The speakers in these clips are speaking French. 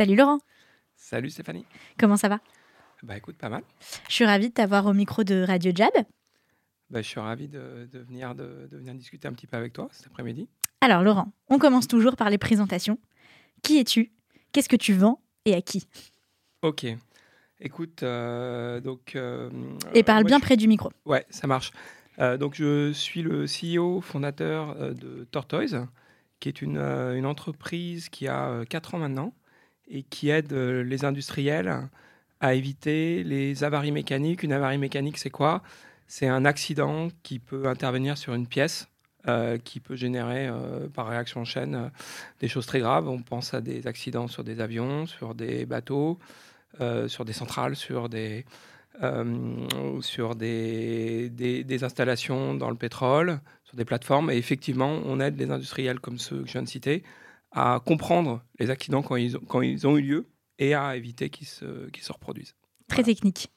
Salut Laurent. Salut Stéphanie. Comment ça va? Bah écoute, pas mal. Je suis ravie de t'avoir au micro de Radio Jab. Bah, je suis ravi de, de venir, de, de venir discuter un petit peu avec toi cet après-midi. Alors Laurent, on commence toujours par les présentations. Qui es-tu? Qu'est-ce que tu vends Et à qui? Ok. Écoute, euh, donc. euh, Et parle moi, bien je- près du micro. Ouais, ça marche. Euh, donc, je suis le CEO fondateur de Tortoise, qui est une, une entreprise qui a 4 ans maintenant et qui aide euh, les industriels à éviter les avaries mécaniques. Une avarie mécanique, c'est quoi? C'est un accident qui peut intervenir sur une pièce. euh, qui peut générer euh, par réaction en chaîne des choses très graves. On pense à des accidents sur des avions, sur des bateaux, sur des centrales, sur des, sur des, des, des installations dans le pétrole, sur des plateformes. Et effectivement, on aide les industriels comme ceux que je viens de citer à comprendre les accidents quand ils ont, quand ils ont eu lieu et à éviter qu'ils se, qu'ils se reproduisent. Très technique.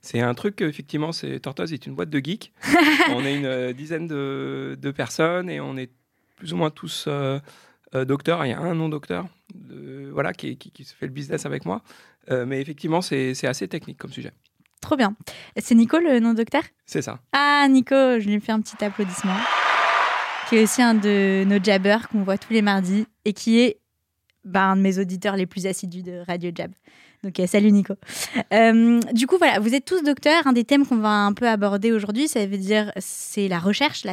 C'est un truc, effectivement, c'est Tortoise est une boîte de geeks. on est une euh, dizaine de, de personnes et on est plus ou moins tous euh, euh, docteurs. Il y a un non-docteur euh, voilà, qui, qui, qui se fait le business avec moi. Euh, mais effectivement, c'est c'est assez technique comme sujet. Trop bien. C'est Nico le nom docteur C'est ça. Ah Nico, je lui fais un petit applaudissement. Qui est aussi un de nos jabbers qu'on voit tous les mardis et qui est bah, un de mes auditeurs les plus assidus de Radio Jab. Donc euh, salut Nico. Euh, du coup voilà, vous êtes tous docteurs. Un des thèmes qu'on va un peu aborder aujourd'hui, ça veut dire c'est la recherche,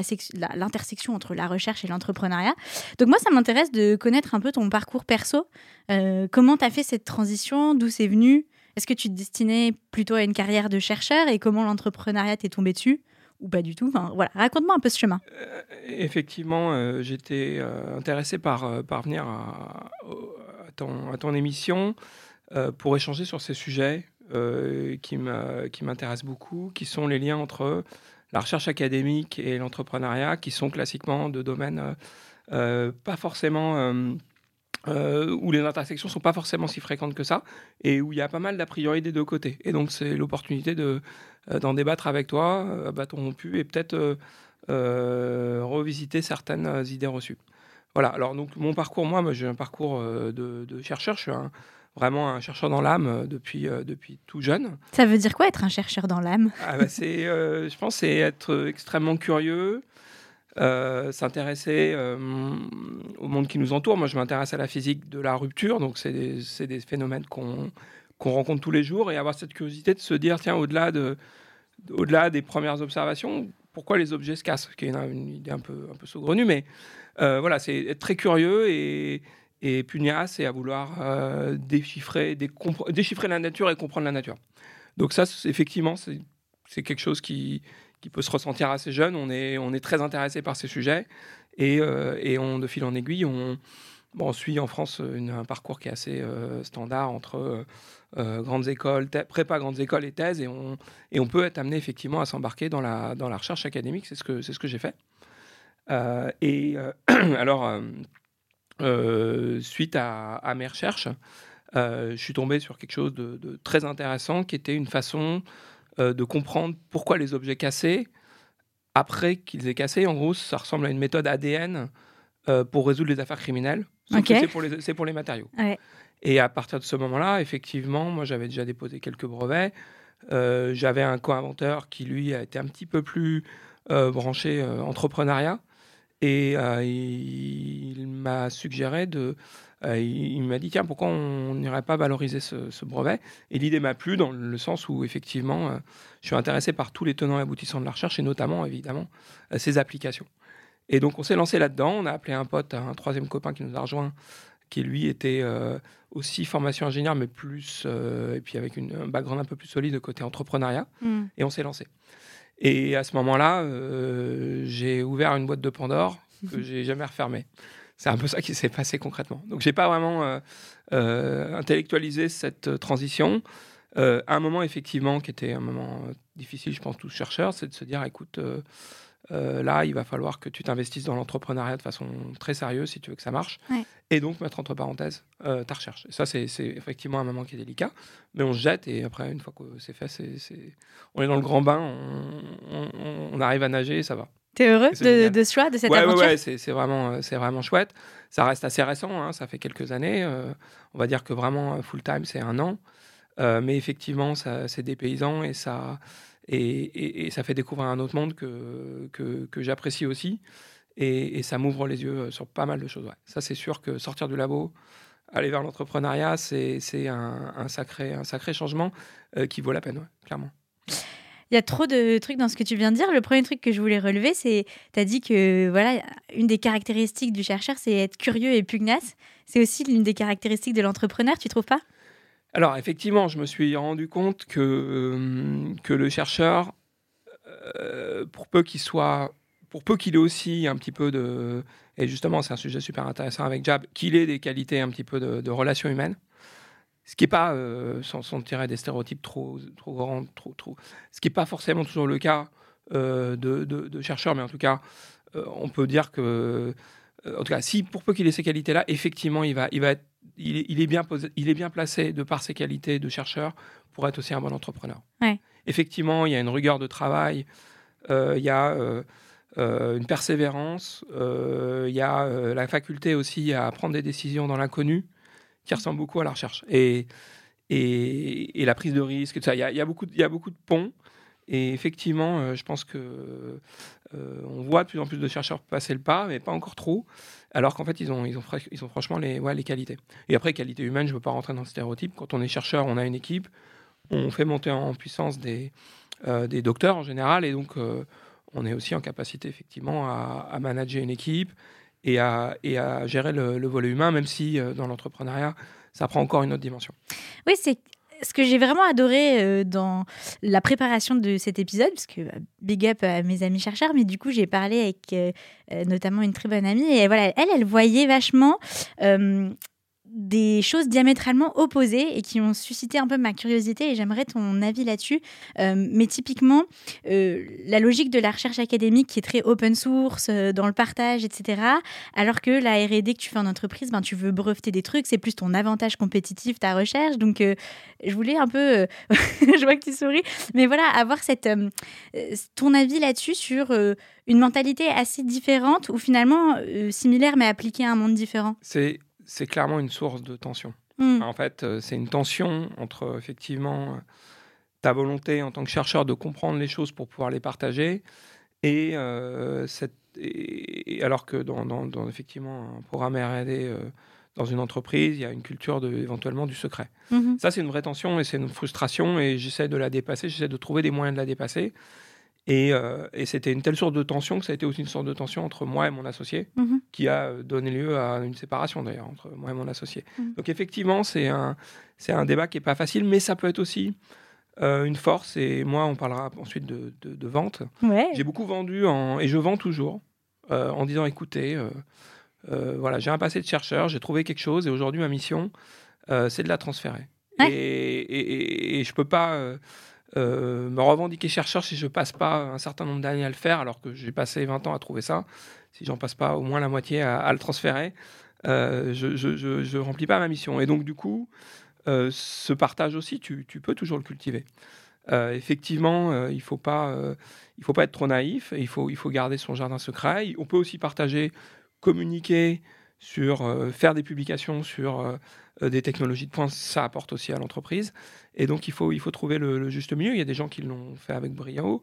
l'intersection entre la recherche et l'entrepreneuriat. Donc moi ça m'intéresse de connaître un peu ton parcours perso. Euh, comment tu as fait cette transition? D'où c'est venu? Est-ce que tu te destinais plutôt à une carrière de chercheur? Et comment l'entrepreneuriat t'est tombé dessus? Ou pas du tout raconte-moi un peu ce chemin. Euh, effectivement, euh, j'étais euh, intéressé par, par venir à, ton, à ton émission pour échanger sur ces sujets qui m'intéressent beaucoup, qui sont les liens entre la recherche académique et l'entrepreneuriat, qui sont classiquement de domaines pas forcément... euh, où les intersections sont pas forcément si fréquentes que ça et où il y a pas mal d'a priori des deux côtés. Et donc c'est l'opportunité de euh, d'en débattre avec toi, euh, bâton rompu, et peut-être euh, revisiter certaines idées reçues. Voilà, alors donc mon parcours, moi, moi j'ai un parcours de, de chercheur, je suis un- vraiment un chercheur dans l'âme depuis, depuis tout jeune. Ça veut dire quoi être un chercheur dans l'âme? Ah bah, c'est, je pense, c'est être extrêmement curieux, euh, s'intéresser euh, au monde qui nous entoure. Moi, je m'intéresse à la physique de la rupture, donc c'est des, phénomènes qu'on rencontre tous les jours, et avoir cette curiosité de se dire, tiens, au-delà de, au-delà des premières observations, pourquoi les objets se cassent, qui est une, idée un peu, saugrenue, mais euh, voilà, c'est être très curieux et, et pugnace et à vouloir déchiffrer, la nature et comprendre la nature. Donc ça, effectivement, c'est quelque chose qui, qui peut se ressentir assez jeune. On est, on est très intéressé par ces sujets et, euh, et on, de fil en aiguille, on, suit en France un parcours qui est assez euh, standard entre euh, grandes écoles, prépa grandes écoles et thèse et on, et on peut être amené effectivement à s'embarquer dans la, dans la recherche académique. C'est ce que, ce que j'ai fait. Et alors, suite à, mes recherches, je suis tombé sur quelque chose de très intéressant qui était une façon euh, de comprendre pourquoi les objets cassés, après qu'ils aient cassé, en gros, ça ressemble à une méthode ADN euh, pour résoudre les affaires criminelles. C'est pour, les- c'est pour les matériaux. Ouais. Et à partir de ce moment-là, effectivement, moi j'avais déjà déposé quelques brevets. Euh, j'avais un co-inventeur qui, lui, a été un petit peu plus branché entrepreneuriat. Et il m'a suggéré de. Euh, il il m'a dit tiens, pourquoi on n'irait pas valoriser ce, ce brevet? Et l'idée m'a plu dans le sens où, effectivement, euh, je suis intéressé par tous les tenants et aboutissants de la recherche et notamment, évidemment, euh, ses applications. Et donc, on s'est lancé là-dedans. On a appelé un pote, un troisième copain qui nous a rejoint, qui lui était euh, aussi formation ingénieur, mais plus. et puis avec une, un background un peu plus solide côté entrepreneuriat Hmm. et on s'est lancé. Et à ce moment-là, j'ai ouvert une boîte de Pandore que j'ai jamais refermée. C'est un peu ça qui s'est passé concrètement. Donc j'ai pas vraiment euh, euh, intellectualisé cette euh, transition. À un moment effectivement qui était un moment difficile, je pense tous chercheurs, c'est de se dire écoute, euh, là il va falloir que tu t'investisses dans l'entrepreneuriat de façon très sérieuse si tu veux que ça marche. Ouais. Et donc mettre entre parenthèses euh, ta recherche. Et ça c'est effectivement un moment qui est délicat, mais on se jette et après une fois que c'est fait, on est dans le grand bain, on, on- on arrive à nager et ça va. T'es heureux de, de, ce choix, de cette ouais, aventure Ouais, c'est vraiment, c'est vraiment chouette. Ça reste assez récent, hein, ça fait quelques années. on va dire que vraiment full time, c'est un an. mais effectivement, c'est des paysans et ça, et, et, ça fait découvrir un autre monde que, que, que j'apprécie aussi. Et, ça m'ouvre les yeux sur pas mal de choses. Ça, c'est sûr que sortir du labo, aller vers l'entrepreneuriat, c'est un, un, sacré, un sacré changement qui vaut la peine, clairement. Il y a trop de trucs dans ce que tu viens de dire. Le premier truc que je voulais relever, c'est tu as dit que voilà, une des caractéristiques du chercheur, c'est être curieux et pugnace. C'est aussi l'une des caractéristiques de l'entrepreneur, tu trouves pas? Alors, effectivement, je me suis rendu compte que, euh, que le chercheur, euh, pour peu qu'il soit pour peu qu'il ait aussi un petit peu de, et justement c'est un sujet super intéressant avec Jab, qu'il ait des qualités un petit peu de, de relations humaines, ce qui n'est pas, euh, sans, tirer des stéréotypes trop, trop grands, trop, trop, ce qui n'est pas forcément toujours le cas euh, de, de, chercheurs, mais en tout cas, euh, on peut dire que, en tout cas, si pour peu qu'il ait ces qualités-là, effectivement, il va, il va être, il est, bien posé, il est bien placé de par ses qualités de chercheur pour être aussi un bon entrepreneur. Effectivement, il y a une rigueur de travail, il y a une persévérance, il y a la faculté aussi à prendre des décisions dans l'inconnu qui ressemble beaucoup à la recherche. Et, et, la prise de risque. Il y a, y a beaucoup, y a beaucoup de ponts. Et effectivement, euh, je pense que euh, on voit de plus en plus de chercheurs passer le pas, mais pas encore trop. Alors qu'en fait, ils ont, ils ont, ils ont franchement les, ouais, les qualités. Et après, qualité humaine, je ne veux pas rentrer dans le stéréotype. Quand on est chercheur, on a une équipe, on fait monter en puissance des, euh, des docteurs en général, et donc on est aussi en capacité effectivement à, à manager une équipe et à, et à gérer le, volet humain, même si euh, dans l'entrepreneuriat, ça prend encore une autre dimension. Oui, c'est ce que j'ai vraiment adoré euh, dans la préparation de cet épisode, parce que bah, big up à mes amis chercheurs, mais du coup j'ai parlé avec euh, notamment une très bonne amie, et voilà, elle, elle voyait vachement des choses diamétralement opposées et qui ont suscité un peu ma curiosité et j'aimerais ton avis là-dessus. Euh, mais typiquement, euh, la logique de la recherche académique qui est très open source, euh, dans le partage, etc. Alors que la R&D que tu fais en entreprise, ben, tu veux breveter des trucs, c'est plus ton avantage compétitif, ta recherche. Donc, je voulais un peu, je vois que tu souris, mais voilà, avoir cette, ton avis là-dessus sur une mentalité assez différente ou finalement similaire mais appliquée à un monde différent. C'est c'est clairement une source de tension. Hmm. En fait, euh, c'est une tension entre effectivement ta volonté en tant que chercheur de comprendre les choses pour pouvoir les partager et, euh, cette, alors que dans, dans, effectivement un programme R&D euh, dans une entreprise, il y a une culture de, éventuellement du secret. Mhm. Ça, c'est une vraie tension et c'est une frustration et j'essaie de la dépasser, j'essaie de trouver des moyens de la dépasser. Euh, et, c'était une telle sorte de tension que ça a été aussi une sorte de tension entre moi et mon associé, mhm. qui a euh, donné lieu à une séparation d'ailleurs entre moi et mon associé. Mhm. Donc effectivement, c'est un, c'est un débat qui n'est pas facile, mais ça peut être aussi euh, une force. Et moi, on parlera ensuite de, de, vente. J'ai beaucoup vendu en, et je vends toujours en disant écoutez, voilà, j'ai un passé de chercheur, j'ai trouvé quelque chose et aujourd'hui ma mission, c'est de la transférer. Et, et, et, je peux pas euh, me revendiquer chercheur si je passe pas un certain nombre d'années à le faire, alors que j'ai passé 20 ans à trouver ça. Si j'en passe pas au moins la moitié à, le transférer, euh, je, je, remplis pas ma mission. Et donc, du coup, euh, ce partage aussi, tu, tu, peux toujours le cultiver. effectivement, il faut pas, faut pas être trop naïf. Il faut, il faut garder son jardin secret. On peut aussi partager, communiquer sur faire des publications sur des technologies de pointe, ça apporte aussi à l'entreprise. Et donc, il faut, il faut trouver le, juste milieu. Il y a des gens qui l'ont fait avec brio.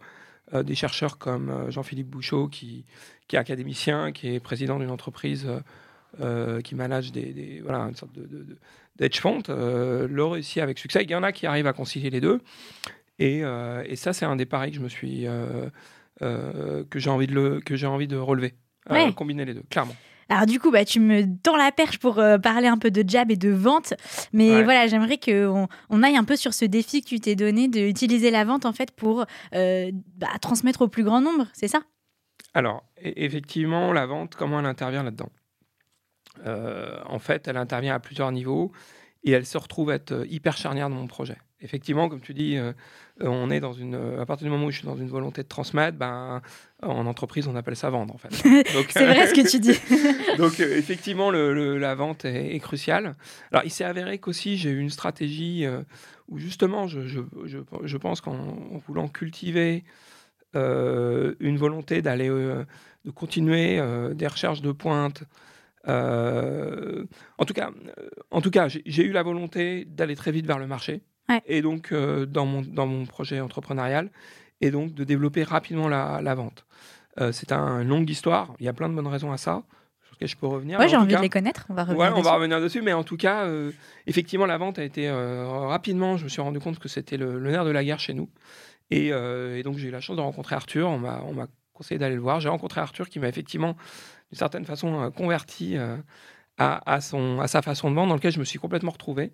Euh, des chercheurs comme euh, Jean-Philippe Bouchot, qui, qui, est académicien, qui est président d'une entreprise euh, qui manage des, voilà, une sorte de, d'edge font, l'ont réussi avec succès. Il y en a qui arrivent à concilier les deux. Et, et ça, c'est un des paris que je me suis. que j'ai envie, de le, que j'ai envie de relever. combiner les deux, clairement. Alors du coup, bah, tu me tends la perche pour euh, parler un peu de jab et de vente. Mais voilà, j'aimerais qu'on on aille un peu sur ce défi que tu t'es donné d'utiliser la vente en fait pour euh, bah, transmettre au plus grand nombre, c'est ça? Alors, e-, effectivement, la vente, comment elle intervient là-dedans? Euh, En fait, elle intervient à plusieurs niveaux et elle se retrouve être hyper charnière dans mon projet effectivement, comme tu dis, euh, on est dans une. À partir du moment où je suis dans une volonté de transmettre, ben, en entreprise, on appelle ça vendre, en fait. c'est vrai ce que tu dis. donc, euh, effectivement, le, la vente est, cruciale. Alors, il s'est avéré qu'aussi, j'ai eu une stratégie euh, où, justement, je, je, je, je pense qu'en voulant cultiver une volonté d'aller, de continuer des recherches de pointe. en tout cas, en tout cas j'ai eu la volonté d'aller très vite vers le marché. Et donc, dans, mon, dans mon projet entrepreneurial, et donc de développer rapidement la, vente. c'est une longue histoire, il y a plein de bonnes raisons à ça je peux revenir. Ouais, j'ai envie de les connaître. On va revenir. Ouais, on va revenir dessus, mais en tout cas, euh, effectivement, la vente a été euh, rapidement. Je me suis rendu compte que c'était le, nerf de la guerre chez nous. Euh, et, donc, j'ai eu la chance de rencontrer Arthur. On m'a, on m'a conseillé d'aller le voir. J'ai rencontré Arthur qui m'a effectivement, d'une certaine façon, converti à, à, son, à sa façon de vendre, dans lequel je me suis complètement retrouvé.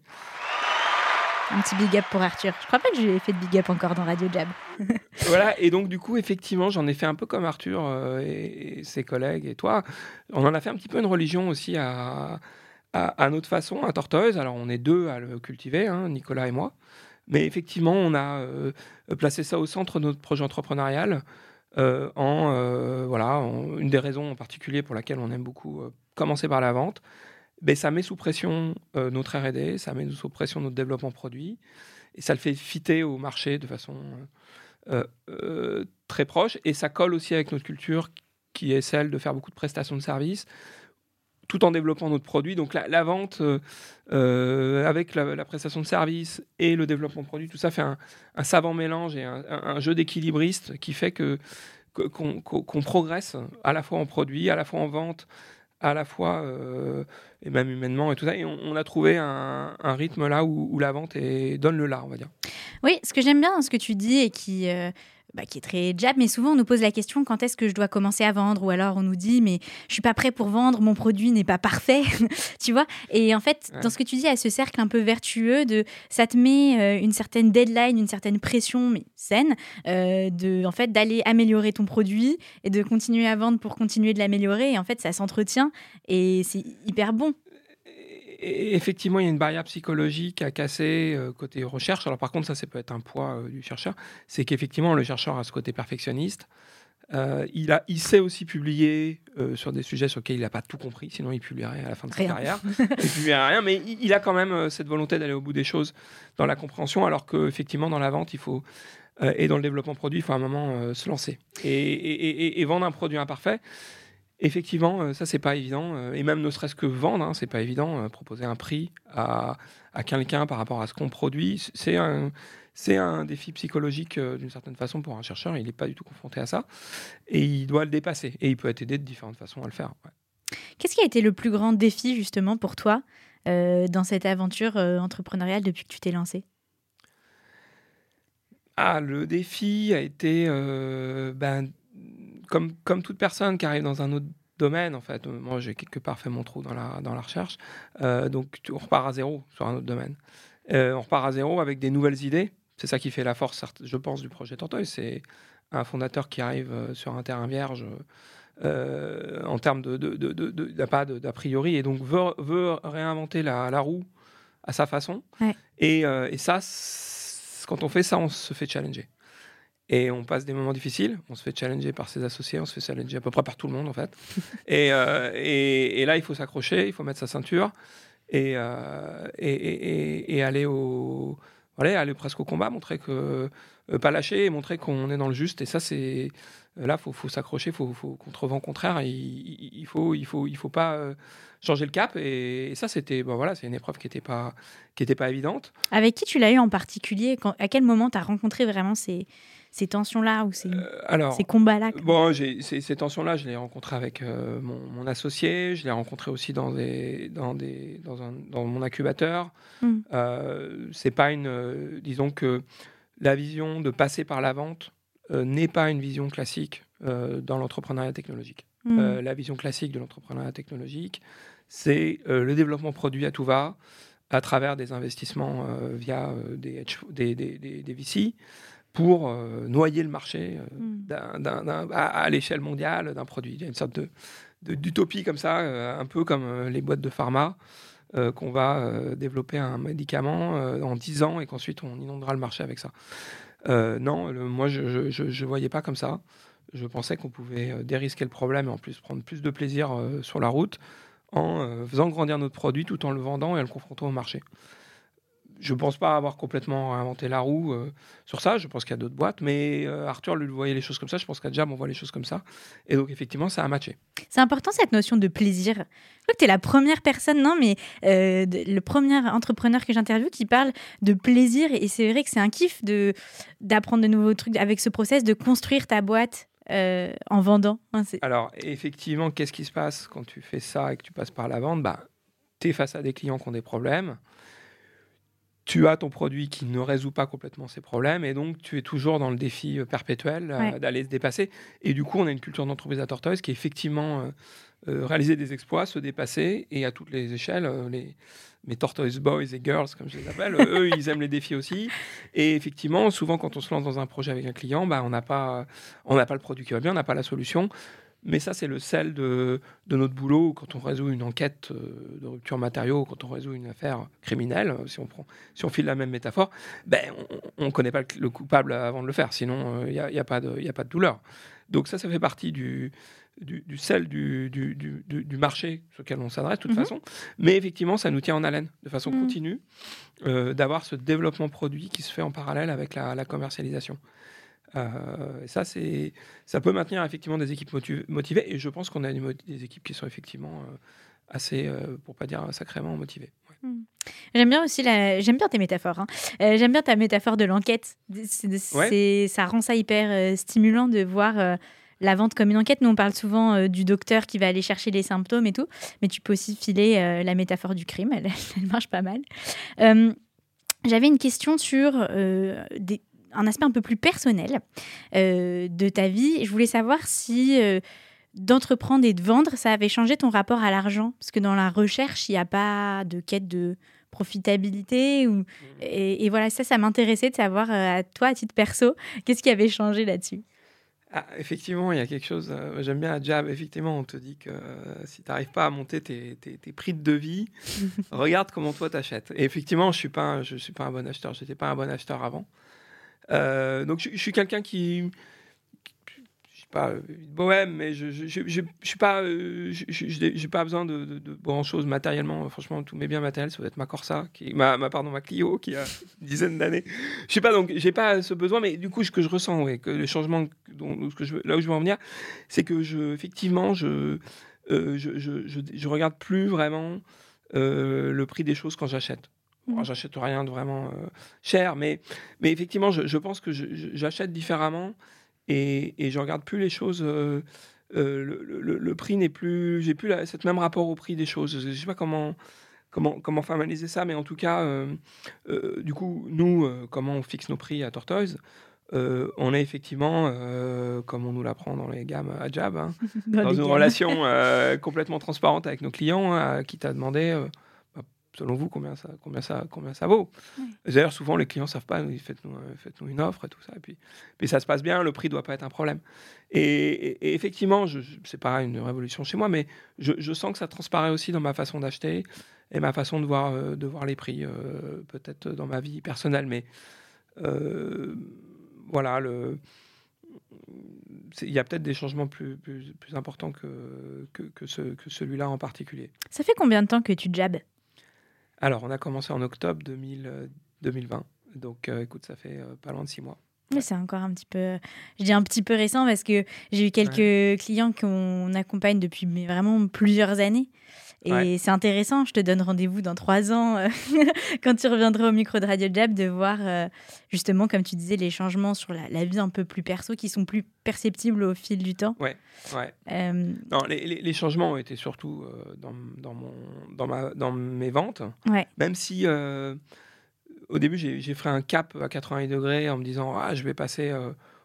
Un petit big up pour Arthur. Je crois pas que j'ai fait de big up encore dans Radio Jab. voilà, et donc du coup, effectivement, j'en ai fait un peu comme Arthur euh, et, ses collègues et toi. On en a fait un petit peu une religion aussi à, à, notre façon, à Tortoise. Alors on est deux à le cultiver, hein, Nicolas et moi. Mais effectivement, on a euh, placé ça au centre de notre projet entrepreneurial. Euh, en voilà, une des raisons en particulier pour laquelle on aime beaucoup commencer par la vente, ben, ça met sous pression euh, notre R&D, ça met sous pression notre développement produit, et ça le fait fitter au marché de façon euh, euh, très proche, et ça colle aussi avec notre culture qui est celle de faire beaucoup de prestations de services, tout en développant notre produit. Donc la, vente avec la, prestation de services et le développement produit, tout ça fait un, savant mélange et un, jeu d'équilibriste qui fait que qu'on progresse à la fois en produit, à la fois en vente, à la fois, euh, et même humainement et tout ça. Et on, a trouvé un, rythme là où, la vente donne le là, on va dire. Oui, ce que j'aime bien ce que tu dis et qui, euh, bah, qui est très jab, mais souvent on nous pose la question quand est-ce que je dois commencer à vendre? Ou alors on nous dit mais je suis pas prêt pour vendre, mon produit n'est pas parfait, tu vois? Et en fait, dans ce que tu dis, à ce cercle un peu vertueux de ça te met euh, une certaine deadline, une certaine pression mais saine euh, de en fait d'aller améliorer ton produit et de continuer à vendre pour continuer de l'améliorer. Et en fait ça s'entretient et c'est hyper bon effectivement, il y a une barrière psychologique à casser euh, côté recherche. Alors par contre, ça, ça peut être un poids euh, du chercheur. C'est qu'effectivement, le chercheur a ce côté perfectionniste. Euh, il, a, il sait aussi publier sur des sujets sur lesquels il n'a pas tout compris, sinon il publierait à la fin de sa carrière. il publierait rien, mais il, a quand même cette volonté d'aller au bout des choses dans la compréhension, alors qu'effectivement, dans la vente, il faut, et dans le développement produit, il faut à un moment se lancer. et, vendre un produit imparfait, Effectivement, euh, ça c'est pas évident, euh, et même ne serait-ce que vendre, hein, c'est pas évident. Euh, proposer un prix à, quelqu'un par rapport à ce qu'on produit, c'est un, c'est un défi psychologique d'une certaine façon pour un chercheur. Il n'est pas du tout confronté à ça, et il doit le dépasser. Et il peut être aidé de différentes façons à le faire. Qu'est-ce qui a été le plus grand défi justement pour toi dans cette aventure entrepreneuriale depuis que tu t'es lancé? Ah, le défi a été ben, comme, comme toute personne qui arrive dans un autre domaine, en fait, moi j'ai quelque part fait mon trou dans la, dans la recherche, euh, donc on repart à zéro sur un autre domaine. Euh, on repart à zéro avec des nouvelles idées. C'est ça qui fait la force, je pense, du projet Tortoise. C'est un fondateur qui arrive euh, sur un terrain vierge en termes de, de, de, de pas d'a priori et donc veut, veut réinventer la, la, roue à sa façon. Et, et ça, quand on fait ça, on se fait challenger. Et on passe des moments difficiles, on se fait challenger par ses associés, on se fait challenger à peu près par tout le monde en fait. Euh, et, et, là, il faut s'accrocher, il faut mettre sa ceinture et, euh, et aller, au, voilà, aller presque au combat, montrer que, euh, pas lâcher et montrer qu'on est dans le juste. Et ça, c'est là, il faut, s'accrocher, faut, faut, contre vent contraire, il, il, faut, il, faut, il faut pas changer le cap. Et, ça, c'était bon, voilà, c'est une épreuve qui n'était pas, qui était pas évidente. Avec qui tu l'as eu en particulier? Quand, À quel moment tu as rencontré vraiment ces ces tensions-là ou ces, euh, ces combats-là Bon, ces, ces tensions-là, je les ai rencontrées avec euh, mon, associé, je les ai rencontrées aussi dans, des, dans, des, dans, un, dans mon incubateur. Hmm. Euh, c'est pas une. disons que la vision de passer par la vente n'est pas une vision classique dans l'entrepreneuriat technologique. Hmm. la vision classique de l'entrepreneuriat technologique, c'est le développement produit à tout va à travers des investissements via des, des, des, des, VC pour euh, noyer le marché euh, hmm. à, l'échelle mondiale d'un produit. Il y a une sorte de, d'utopie comme ça, euh, un peu comme les boîtes de pharma, qu'on va développer un médicament en 10 ans et qu'ensuite on inondera le marché avec ça. Non, moi je ne voyais pas comme ça. Je pensais qu'on pouvait dérisquer le problème et en plus prendre plus de plaisir sur la route en faisant grandir notre produit tout en le vendant et en le confrontant au marché je ne pense pas avoir complètement inventé la roue euh, sur ça. Je pense qu'il y a d'autres boîtes, mais euh, Arthur lui voyait les choses comme ça. Je pense qu'à Jam, on voit les choses comme ça. Et donc, effectivement, ça a matché. C'est important cette notion de plaisir. Je crois que tu es la première personne, non, mais euh, le premier entrepreneur que j'interviewe qui parle de plaisir. Et c'est vrai que c'est un kiff d'apprendre de nouveaux trucs avec ce process, de construire ta boîte. en vendant. Hein, Alors, effectivement, qu'est-ce qui se passe quand tu fais ça et que tu passes par la vente? Bah, Tu es face à des clients qui ont des problèmes tu as ton produit qui ne résout pas complètement ces problèmes et donc tu es toujours dans le défi euh, perpétuel euh, d'aller se dépasser. Et du coup, on a une culture d'entreprise à Tortoise qui est effectivement euh, réaliser des exploits, se dépasser et à toutes les échelles, les, mes Tortoise Boys et Girls, comme je les appelle, eux, ils aiment les défis aussi. Et effectivement, souvent, quand on se lance dans un projet avec un client, bah, on n'a pas, on n'a pas le produit qui va bien, on n'a pas la solution. Mais ça, c'est le sel de, notre boulot quand on résout une enquête euh, de rupture matériaux, quand on résout une affaire criminelle, euh, si on, prend, si on file la même métaphore, ben, on ne connaît pas le coupable avant de le faire, sinon il euh, n'y a, a, pas de, a pas de douleur. Donc ça, ça fait partie du, du, sel du, du, du, marché sur lequel on s'adresse, de toute mhm. façon. Mais effectivement, ça nous tient en haleine de façon mhm. continue d'avoir ce développement produit qui se fait en parallèle avec la, la commercialisation. Euh, et ça, c'est, ça peut maintenir effectivement des équipes motivées. Et je pense qu'on a des, équipes qui sont effectivement euh, assez, euh, pour pas dire sacrément motivées. Hmm. J'aime bien aussi la... j'aime bien tes métaphores. Hein. j'aime bien ta métaphore de l'enquête. Ça rend ça hyper stimulant de voir la vente comme une enquête. Nous, on parle souvent du docteur qui va aller chercher les symptômes et tout, mais tu peux aussi filer la métaphore du crime. Elle, elle marche pas mal. J'avais une question sur des, un aspect un peu plus personnel euh, de ta vie. Je voulais savoir si euh, d'entreprendre et de vendre, ça avait changé ton rapport à l'argent. Parce que dans la recherche, il n'y a pas de quête de profitabilité. Ou... Mmh. Et, voilà, ça, ça m'intéressait de savoir, euh, à toi, à titre perso, qu'est-ce qui avait changé là-dessus? Ah, effectivement, il y a quelque chose. J'aime bien à Jab. Effectivement, on te dit que si tu n'arrives pas à monter tes, prix de devis, regarde comment toi t'achètes. Et effectivement, je suis pas, je suis pas un bon acheteur. Je n'étais pas un bon acheteur avant. Euh, donc je, suis quelqu'un qui, je suis pas bohème, mais je, je, suis pas, euh, j'ai pas besoin de, de, grand chose matériellement. Franchement, tous mes biens matériels, ça doit être ma Corsa, qui, ma, pardon, ma Clio, qui a une dizaine d'années. Je sais pas, donc j'ai pas ce besoin, mais du coup, ce que je ressens, ouais, que le changement, dont, ce que je, là où je veux en venir, c'est que effectivement, je, euh, je, je, je, regarde plus vraiment le prix des choses quand j'achète. Mmh. J'achète rien de vraiment euh, cher, mais, mais effectivement, je, pense que j'achète différemment et, et je regarde plus les choses. Euh, euh, le, prix n'est plus. J'ai plus cette même rapport au prix des choses. Je sais pas comment. Comment, comment formaliser ça, mais en tout cas, du coup, nous, comment on fixe nos prix à Tortoise on est effectivement, comme on nous l'apprend dans les gammes à Jab, hein, dans, une relation complètement transparente avec nos clients, hein, qui t'a demandé selon vous, combien ça, combien ça, combien ça vaut? D'ailleurs, souvent, les clients savent pas, faites-nous faites une offre et tout ça. Et puis, puis ça se passe bien, le prix doit pas être un problème. Et, effectivement, je, c'est pas une révolution chez moi, mais je, sens que ça transparaît aussi dans ma façon d'acheter et ma façon de voir, euh, de voir les prix, euh, peut-être dans ma vie personnelle. Mais euh, voilà, le il y a peut-être des changements plus, plus, plus importants que, que, que, ce, que celui-là en particulier. Ça fait combien de temps que tu jabs? Alors, on a commencé en octobre 2020. Euh, Donc, euh, écoute, ça fait euh, pas loin de six mois. Mais c'est encore un petit peu, je dis un petit peu récent parce que j'ai eu quelques clients qu'on accompagne depuis vraiment plusieurs années. Et c'est intéressant, je te donne rendez-vous dans trois ans, euh, quand tu reviendras au micro de Radio Jab, de voir euh, justement, comme tu disais, les changements sur la, vie un peu plus perso qui sont plus perceptibles au fil du temps. Ouais, ouais. Euh, non, les, les, changements ont été surtout dans, dans, mon, dans, ma, dans mes ventes. Ouais. Même si au début, j'ai fait un cap à 80 degrés en me disant ah, je vais passer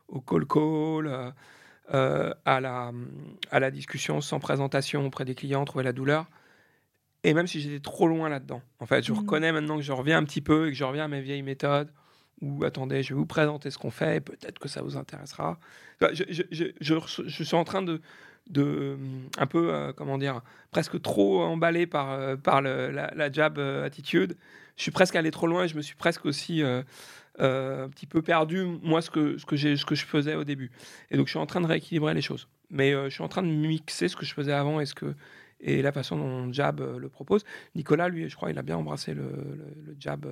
au call-call. à, la, à la discussion sans présentation auprès des clients, trouver la douleur. Et même si j'étais trop loin là-dedans, en fait, je mmh. reconnais maintenant que je reviens un petit peu et que je reviens à mes vieilles méthodes. Ou attendez, je vais vous présenter ce qu'on fait, peut-être que ça vous intéressera. Je, je, je, je, suis en train de, de un peu, euh, comment dire, presque trop emballé par, euh, par le, la, la, jab euh, attitude. Je suis presque allé trop loin et je me suis presque aussi un petit peu perdu, moi, ce que, ce, que ce que je faisais au début. Et donc, je suis en train de rééquilibrer les choses. Mais je suis en train de mixer ce que je faisais avant et ce que, et la façon dont Jab le propose. Nicolas, lui, je crois, il a bien embrassé le, Jab.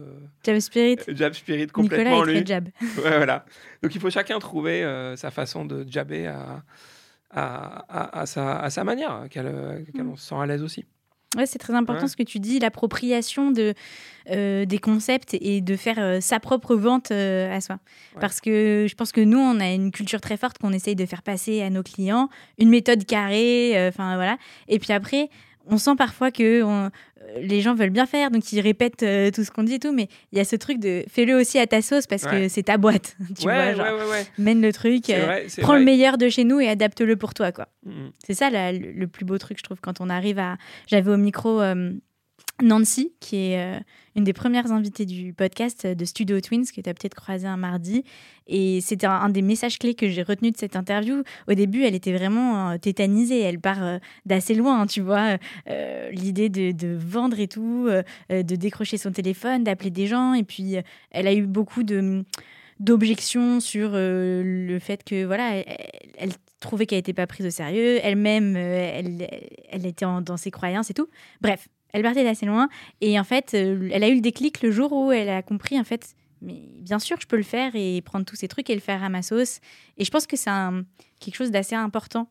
Jab Spirit. jab Spirit complètement. Nicolas est très Jab. voilà. Donc il faut chacun trouver sa façon de jabber à, à, à, sa, à sa, manière, qu'elle mm. se sent à l'aise aussi. Ouais, c'est très important ce que tu dis, l'appropriation de, euh, des concepts et de faire euh, sa propre vente euh, à soi. Parce que je pense que nous, on a une culture très forte qu'on essaye de faire passer à nos clients, une méthode carrée, enfin voilà. Et puis après, on sent parfois que on, les gens veulent bien faire, donc ils répètent euh, tout ce qu'on dit et tout, mais il y a ce truc de fais-le aussi à ta sauce parce que c'est ta boîte. tu vois, genre, mène le truc, euh, prends le meilleur de chez nous et adapte-le pour toi. quoi. Mm. C'est ça le, plus beau truc, je trouve, quand on arrive à. J'avais au micro. Euh, Nancy, qui est euh, une des premières invitées du podcast de Studio Twins, que tu as peut-être croisé un mardi. Et c'était un, des messages clés que j'ai retenu de cette interview. Au début, elle était vraiment euh, tétanisée. Elle part euh, d'assez loin, hein, tu vois. L'idée de, vendre et tout, de décrocher son téléphone, d'appeler des gens. Et puis, elle a eu beaucoup de d'objections sur le fait que voilà elle, trouvait qu'elle n'était pas prise au sérieux elle-même elle, elle était dans ses croyances et tout bref elle partait d'assez loin. Et en fait, euh, elle a eu le déclic le jour où elle a compris, en fait, mais bien sûr, je peux le faire et prendre tous ces trucs et le faire à ma sauce. Et je pense que c'est quelque chose d'assez important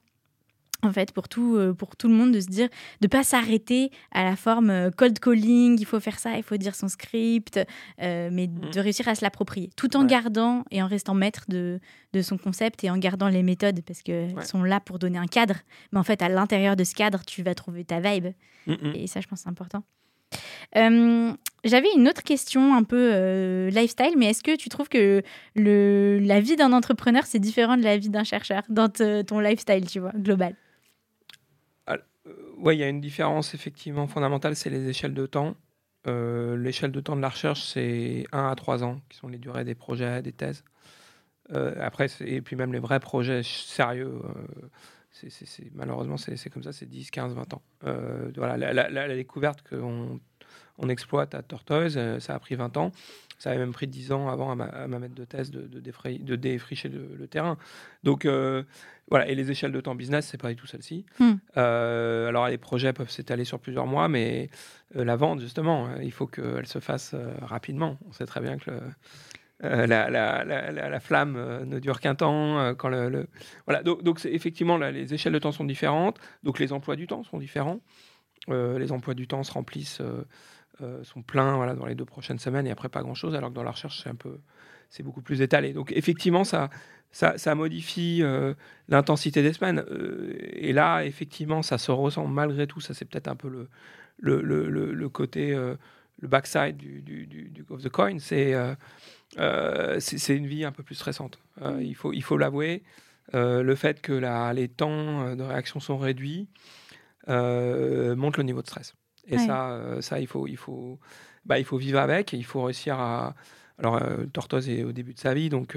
en fait, pour tout, euh, pour tout le monde, de se dire, de pas s'arrêter à la forme euh, cold calling, il faut faire ça, il faut dire son script, mais mm. de réussir à se l'approprier, tout en gardant et en restant maître de, de son concept et en gardant les méthodes, parce qu'elles sont là pour donner un cadre. Mais en fait, à l'intérieur de ce cadre, tu vas trouver ta vibe. Et ça, je pense, c'est important. Euh, j'avais une autre question un peu euh, lifestyle, mais est-ce que tu trouves que le, la vie d'un entrepreneur, c'est différent de la vie d'un chercheur dans ton lifestyle, tu vois, global? euh, Oui, il y a une différence effectivement fondamentale, c'est les échelles de temps. L'échelle de temps de la recherche, c'est 1 à 3 ans, qui sont les durées des projets, des thèses. après, et puis même les vrais projets sérieux malheureusement, c'est, comme ça, c'est 10, 15, 20 ans. Euh, voilà, la, découverte qu'on on exploite à Tortoise, euh, ça a pris 20 ans. Ça avait même pris 10 ans avant à ma, maître de thèse de, de, défricher le, terrain. Donc, euh, voilà, et les échelles de temps business, c'est pas du tout celle-ci. Hmm. alors, les projets peuvent s'étaler sur plusieurs mois, mais la vente, justement, il faut qu'elle se fasse rapidement. On sait très bien que le, euh, la, la, la, flamme euh, ne dure qu'un temps. Euh, quand le, Voilà, donc, donc effectivement, là, les échelles de temps sont différentes, donc les emplois du temps sont différents. les emplois du temps se remplissent, sont pleins voilà, dans les deux prochaines semaines et après pas grand-chose, alors que dans la recherche, c'est un peu, c'est beaucoup plus étalé. Donc effectivement, ça, ça, ça modifie l'intensité des semaines. et là, effectivement, ça se ressent malgré tout. Ça, c'est peut-être un peu le, le, le, le côté, le backside du, du, du, of the coin. C'est euh, c'est une vie un peu plus stressante. Euh, il faut il faut l'avouer. Euh, le fait que la, les temps de réaction sont réduits montre le niveau de stress. Et ça, ça il faut il faut bah, il faut vivre avec. il faut réussir à alors Tortoise est au début de sa vie, donc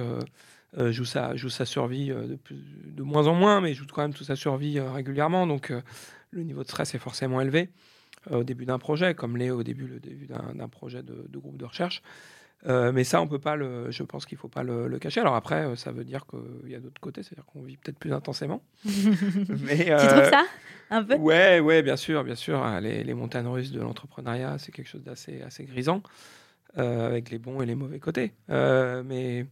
joue sa joue sa survie de, de moins en moins, mais joue quand même toute sa survie régulièrement. Donc le niveau de stress est forcément élevé au début d'un projet, comme l'est au début le début d'un projet de, de, groupe de recherche. Euh, mais ça, on peut pas le. Je pense qu'il faut pas le, cacher. Alors après, euh, ça veut dire qu'il y a d'autres côtés, c'est-à-dire qu'on vit peut-être plus intensément. mais, tu trouves euh, ça un peu? Ouais, ouais, bien sûr, bien sûr. Hein, les, les montagnes russes de l'entrepreneuriat, c'est quelque chose d'assez assez grisant, avec les bons et les mauvais côtés. mais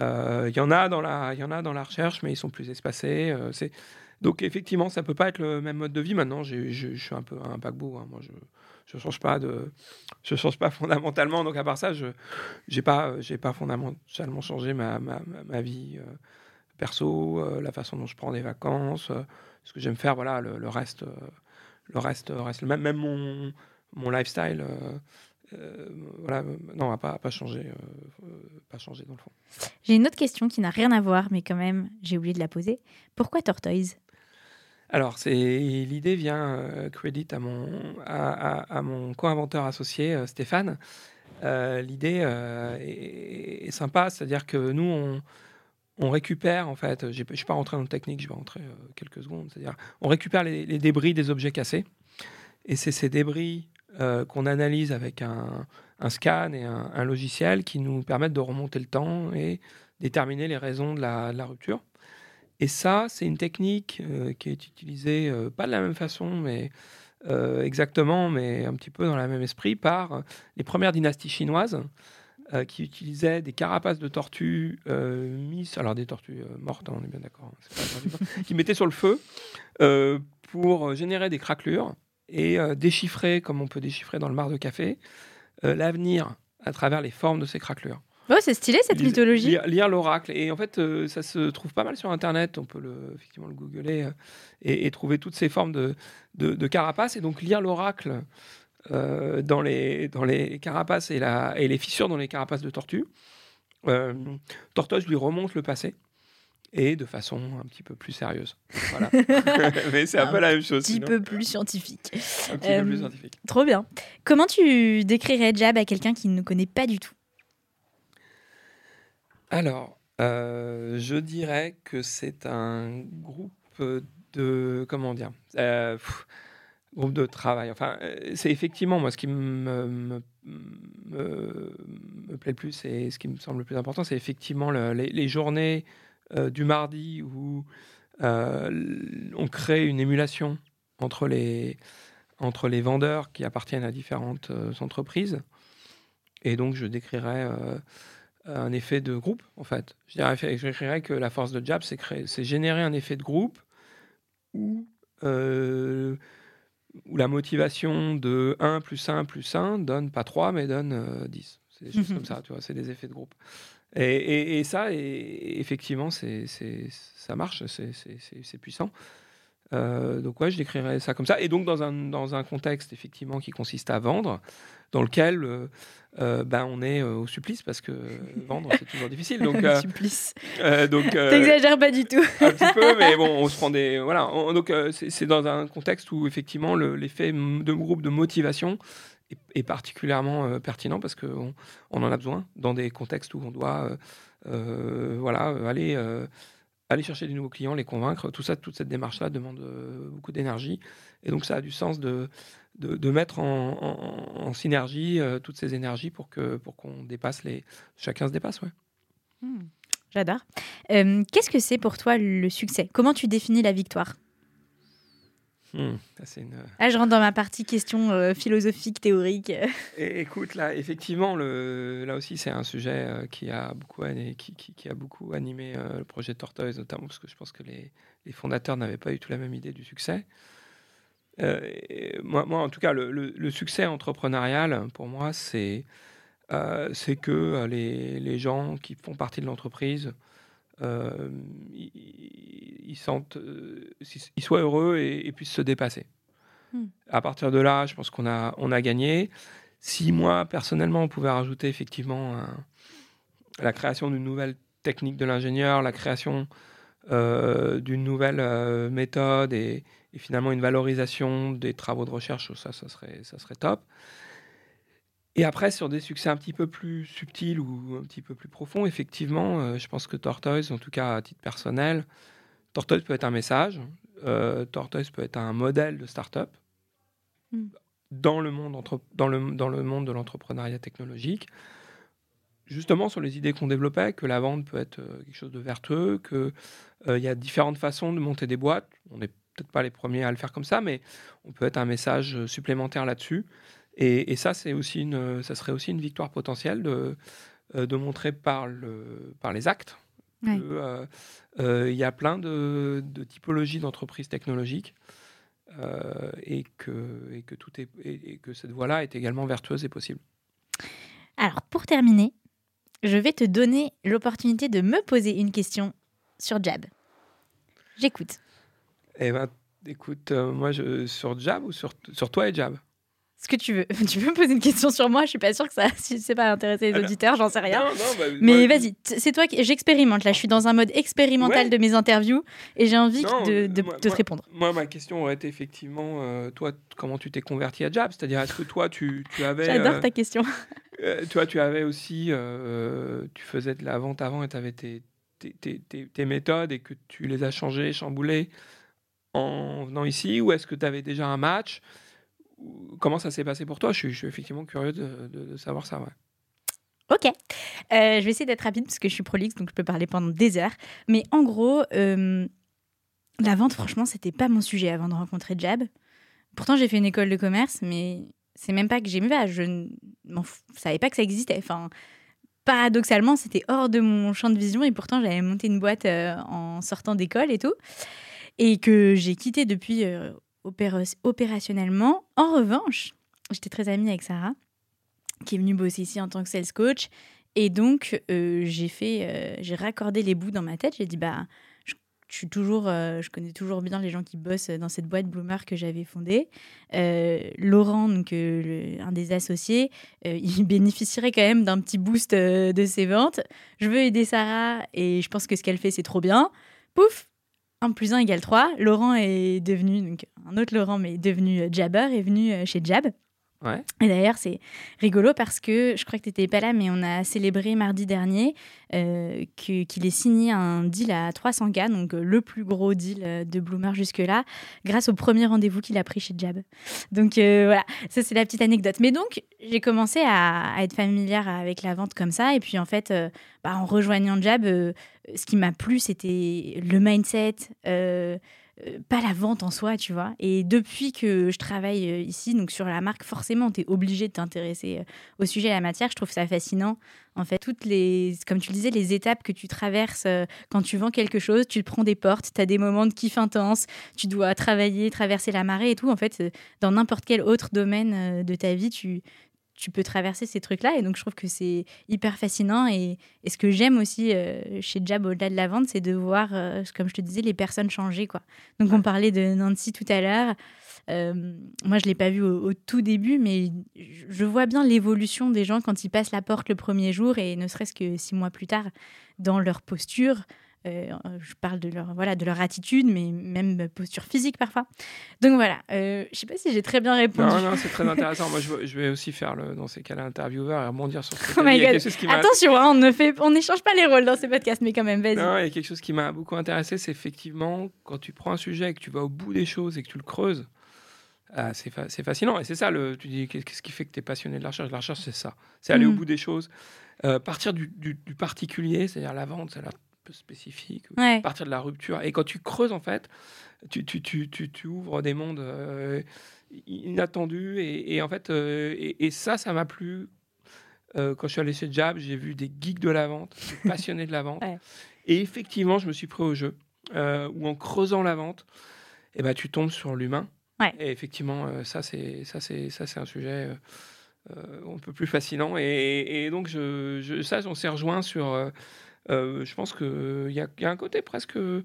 il y en a dans la, il y en a dans la recherche, mais ils sont plus espacés. c'est donc effectivement, ça peut pas être le même mode de vie. Maintenant, je, je suis un peu un paquebot. Hein. Moi, je je change pas de, je change pas fondamentalement. Donc à part ça, je j'ai pas, j'ai pas fondamentalement changé ma, ma, ma vie euh, perso, euh, la façon dont je prends des vacances, euh, ce que j'aime faire. Voilà, le, reste, le reste reste même, même mon mon lifestyle. voilà, non, n'a pas, pas changé, pas changé dans le fond. J'ai une autre question qui n'a rien à voir, mais quand même, j'ai oublié de la poser. Pourquoi Tortoise? Alors, l'idée vient euh, crédit à mon, à, mon co-inventeur associé, euh, Stéphane. Euh, l'idée est, sympa, c'est-à-dire que nous, on, on, récupère, en fait, je ne suis pas rentré dans le technique, je vais rentrer quelques secondes, c'est-à-dire on récupère les, débris des objets cassés, et c'est ces débris qu'on analyse avec un, un scan et un, logiciel qui nous permettent de remonter le temps et déterminer les raisons de la rupture. Et ça, c'est une technique euh, qui est utilisée, euh, pas de la même façon, mais euh, exactement, mais un petit peu dans le même esprit, par les premières dynasties chinoises qui utilisaient des carapaces de tortues alors des tortues mortes, hein, on est bien d'accord, hein, qui mettaient sur le feu pour générer des craquelures et déchiffrer, comme on peut déchiffrer dans le mar de café, l'avenir à travers les formes de ces craquelures. Oh, c'est stylé cette mythologie. Lire, lire l'oracle. Et en fait, euh, ça se trouve pas mal sur Internet. On peut le, effectivement le googler euh, et, et trouver toutes ces formes de, de, de carapaces. Et donc, lire l'oracle euh, dans, les, dans les carapaces et, la, et les fissures dans les carapaces de tortue. Tortoise lui remonte le passé. Et de façon un petit peu plus sérieuse. Voilà. Mais c'est un, peu la même Un chose. petit sinon. peu plus scientifique. Un petit Euh, peu plus scientifique. Trop bien. Comment tu décrirais Jab à quelqu'un qui ne connaît pas du tout? Alors, euh, je dirais que c'est un groupe de comment dire, euh, groupe de travail. Enfin, euh, c'est effectivement moi ce qui me, plaît le plus et ce qui me semble le plus important, c'est effectivement le- les, journées du mardi où on crée une émulation entre les entre les vendeurs qui appartiennent à différentes entreprises. Et donc, je décrirais un effet de groupe, en fait. Je dirais, je dirais que la force de Jab, c'est créer- c'est générer un effet de groupe où, euh, où la motivation de 1 plus 1 plus 1 donne pas 3, mais donne euh, 10. C'est des choses comme ça, tu vois, c'est des effets de groupe. Et, et- et ça, et, effectivement, c'est, c'est- ça marche, c'est, c'est- c'est- c'est puissant. Euh, donc ouais, je décrirais ça comme ça. Et donc dans un, dans un contexte effectivement qui consiste à vendre, dans lequel euh, euh, ben, on est au supplice parce que vendre c'est toujours difficile. Donc, Supplice. donc T'exagères pas du tout. un petit peu, mais bon, on se prend des voilà. On- donc c'est dans un contexte où effectivement le- l'effet de groupe de motivation est, est particulièrement pertinent parce qu'on on en a besoin dans des contextes où on doit voilà aller aller chercher des nouveaux clients, les convaincre. Tout ça, toute cette démarche-là demande euh, beaucoup d'énergie et donc ça a du sens de de, mettre en synergie euh, toutes ces énergies pour que pour qu'on dépasse les chacun se dépasse ouais. Hmm, J'adore. Euh, Qu'est-ce que c'est pour toi le succès? Comment tu définis la victoire? Hmm, ça, c'est une Ah, je rentre dans ma partie question euh, philosophique, théorique. Et écoute, là, effectivement, le, là aussi, c'est un sujet euh, qui, a beaucoup, qui, qui- qui a beaucoup animé euh, le projet Tortoise, notamment parce que je pense que les, les fondateurs n'avaient pas eu tout la même idée du succès. Euh, et moi, moi, en tout cas, le, le- le succès entrepreneurial, pour moi, c'est euh, c'est que euh, les, les gens qui font partie de l'entreprise, euh, ils, ils sentent, euh, ils soient heureux et, et puissent se dépasser. Hmm. À partir de là, je pense qu'on a, on a gagné. Si moi, personnellement, on pouvait rajouter effectivement un- la création d'une nouvelle technique de l'ingénieur, la création euh, d'une nouvelle euh, méthode et, et finalement une valorisation des travaux de recherche, ça, ça serait, ça serait top. Et après, sur des succès un petit peu plus subtils ou un petit peu plus profonds, effectivement, euh, je pense que Tortoise, en tout cas à titre personnel, Tortoise peut être un message, euh, Tortoise peut être un modèle de start-up Mm. dans, le monde entre- dans, le, dans le monde de l'entrepreneuriat technologique, justement sur les idées qu'on développait, que la vente peut être euh, quelque chose de vertueux, qu'il y a différentes façons de monter des boîtes. On n'est peut-être pas les premiers à le faire comme ça, mais on peut être un message euh, supplémentaire là-dessus. Et, et ça, c'est aussi une, ça serait aussi une victoire potentielle de, euh, de montrer par, le, par les actes Ouais. euh, euh, y a plein de, de typologies d'entreprises technologiques euh, et, que, et, que tout est, et, et que cette voie-là est également vertueuse et possible. Alors, pour terminer, je vais te donner l'opportunité de me poser une question sur Jab. J'écoute. Eh ben, écoute, moi, je, sur Jab ou sur, sur toi et Jab? Ce que tu veux. Tu peux me poser une question sur moi Je suis pas sûre que ça, si c'est pas intéresser les Ah bah, auditeurs, j'en sais rien. Non, non, bah, Mais moi, vas-y, c'est toi qui. J'expérimente là, je suis dans un mode expérimental Ouais. de mes interviews et j'ai envie Non, de, de- moi- de te répondre. Moi, ma question aurait été effectivement, euh, toi, comment tu t'es converti à Jab? C'est-à-dire, est-ce que toi, tu, tu avais... J'adore euh, ta question. Euh, toi, tu avais aussi, tu faisais de la vente avant et tu avais tes, tes, tes- tes- tes méthodes et que tu les as changées, chamboulées en venant ici? Ou est-ce que tu avais déjà un match Comment ça s'est passé pour toi? Je suis, effectivement curieux de, savoir ça. Ok, euh, je vais essayer d'être rapide parce que je suis prolixe, donc je peux parler pendant des heures. Mais en gros, euh, la vente, franchement, c'était pas mon sujet avant de rencontrer Jab. Pourtant, j'ai fait une école de commerce, mais c'est même pas que j'aimais pas. Je ne savais pas que ça existait. Enfin, paradoxalement, c'était hors de mon champ de vision et pourtant, j'avais monté une boîte euh, en sortant d'école et tout. Et que j'ai quitté depuis opérationnellement. En revanche, j'étais très amie avec Sarah qui est venue bosser ici en tant que sales coach. Et donc, euh, j'ai fait, euh, j'ai raccordé les bouts dans ma tête. J'ai dit, bah, je, suis toujours, euh, je connais toujours bien les gens qui bossent dans cette boîte Bloomer que j'avais fondée. Laurent, donc un des associés, il bénéficierait quand même d'un petit boost de ses ventes. Je veux aider Sarah et je pense que ce qu'elle fait, c'est trop bien. Pouf, 1 plus 1 égale 3. Laurent est devenu, donc un autre Laurent, mais devenu Jabber, est venu chez Jab. Et d'ailleurs, c'est rigolo parce que je crois que tu n'étais pas là, mais on a célébré mardi dernier euh, qu'il ait signé un deal à 300K, donc euh, le plus gros deal euh, de Bloomer jusque-là, grâce au premier rendez-vous qu'il a pris chez Jab. Donc voilà, ça c'est la petite anecdote. Mais donc, j'ai commencé à, être familière avec la vente comme ça. Et puis en fait, bah, en rejoignant Jab, ce qui m'a plu, c'était le mindset pas la vente en soi, tu vois. Et depuis que je travaille euh, ici, donc sur la marque, forcément, tu es obligé de t'intéresser euh, au sujet et à la matière. Je trouve ça fascinant. En fait, toutes les, comme tu le disais, les étapes que tu traverses quand tu vends quelque chose, tu prends des portes, tu as des moments de kiff intense, tu dois travailler, traverser la marée et tout. En fait, dans n'importe quel autre domaine de ta vie, tu, tu peux traverser ces trucs-là. Et donc, je trouve que c'est hyper fascinant. Et, ce que j'aime aussi euh, chez Jab, au-delà de la vente, c'est de voir, euh, comme je te disais, les personnes changer. Quoi. Donc, on parlait de Nancy tout à l'heure. Euh, moi, je ne l'ai pas vu au, tout début, mais je vois bien l'évolution des gens quand ils passent la porte le premier jour et ne serait-ce que six mois plus tard, dans leur posture, euh, je parle de leur, voilà, de leur attitude, mais même posture physique parfois. Donc voilà, euh, je ne sais pas si j'ai très bien répondu. Non, non, c'est très intéressant. Moi, je, vais aussi faire, le, dans ces cas-là, intervieweur et rebondir sur ce oh que Attention, hein, on ne fait, on n'échange pas les rôles dans ces podcasts, mais quand même, vas-y. Non, il y a quelque chose qui m'a beaucoup intéressé, c'est effectivement quand tu prends un sujet et que tu vas au bout des choses et que tu le creuses. Ah, c'est, fascinant. Et c'est ça, le, tu dis, qu'est-ce qui fait que tu es passionné de la recherche? La recherche, c'est ça. C'est aller au mm. bout des choses. Euh, partir du, du, particulier, c'est-à-dire la vente, c'est spécifique, à partir de la rupture. Et quand tu creuses, en fait, tu, tu, tu, tu ouvres des mondes euh, inattendus. Et, en fait, euh, et, ça, ça m'a plu. Euh, quand je suis allé chez Jab, j'ai vu des geeks de la vente, des passionnés de la vente. Et effectivement, je me suis pris au jeu, où en creusant la vente, eh ben, tu tombes sur l'humain. Et effectivement, ça, c'est ça, c'est ça, c'est un sujet un peu plus fascinant. Et, donc, je, je, ça, on s'est rejoint sur euh, je pense qu'il y, y, a un côté presque euh,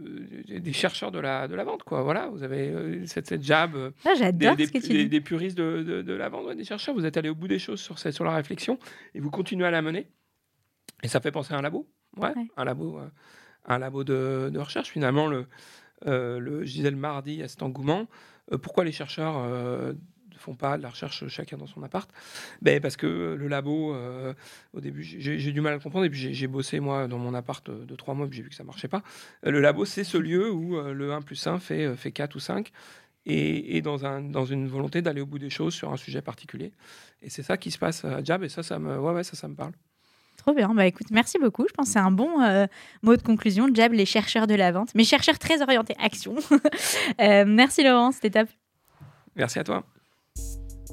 des chercheurs de la, de la vente. Quoi. Voilà, vous avez euh, cette, cette jab ah, des, des, des, puristes de, de, de la vente, des chercheurs. Vous êtes allé au bout des choses sur, cette, sur la réflexion et vous continuez à la mener. Et ça fait penser à un labo. Ouais, un labo, un labo de, de, recherche. Finalement, le, le, je disais le mardi à cet engouement. pourquoi les chercheurs font pas de la recherche chacun dans son appart ben Parce que le labo, euh, au début, j'ai du mal à le comprendre. Et puis j'ai bossé, moi, dans mon appart de trois mois, puis j'ai vu que ça marchait pas. Le labo, c'est ce lieu où euh, le 1 plus 1 fait, euh, fait 4 ou 5. Et, et dans, un, dans une volonté d'aller au bout des choses sur un sujet particulier. Et c'est ça qui se passe à Jab. Et ça, ça me, ouais, ouais, ça, ça me parle. Trop bien. Bah écoute, merci beaucoup. Je pense que c'est un bon mot de conclusion. Jab, les chercheurs de la vente, mais chercheurs très orientés action. merci Laurent, c'était top. Merci à toi.